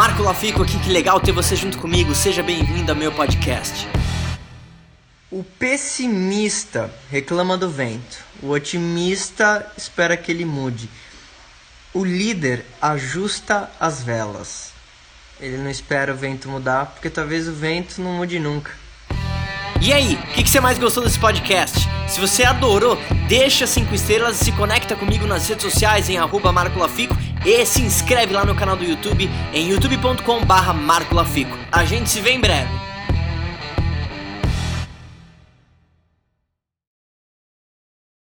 Marco Lafico aqui, que legal ter você junto comigo. Seja bem-vindo ao meu podcast. O pessimista reclama do vento, o otimista espera que ele mude. O líder ajusta as velas. Ele não espera o vento mudar, porque talvez o vento não mude nunca. E aí, o que, que, você mais gostou desse podcast? Se você adorou, deixa 5 estrelas e se conecta comigo nas redes sociais em arroba Marco Lafico e se inscreve lá no canal do YouTube em youtube.com barra Marco Lafico. A gente se vê em breve.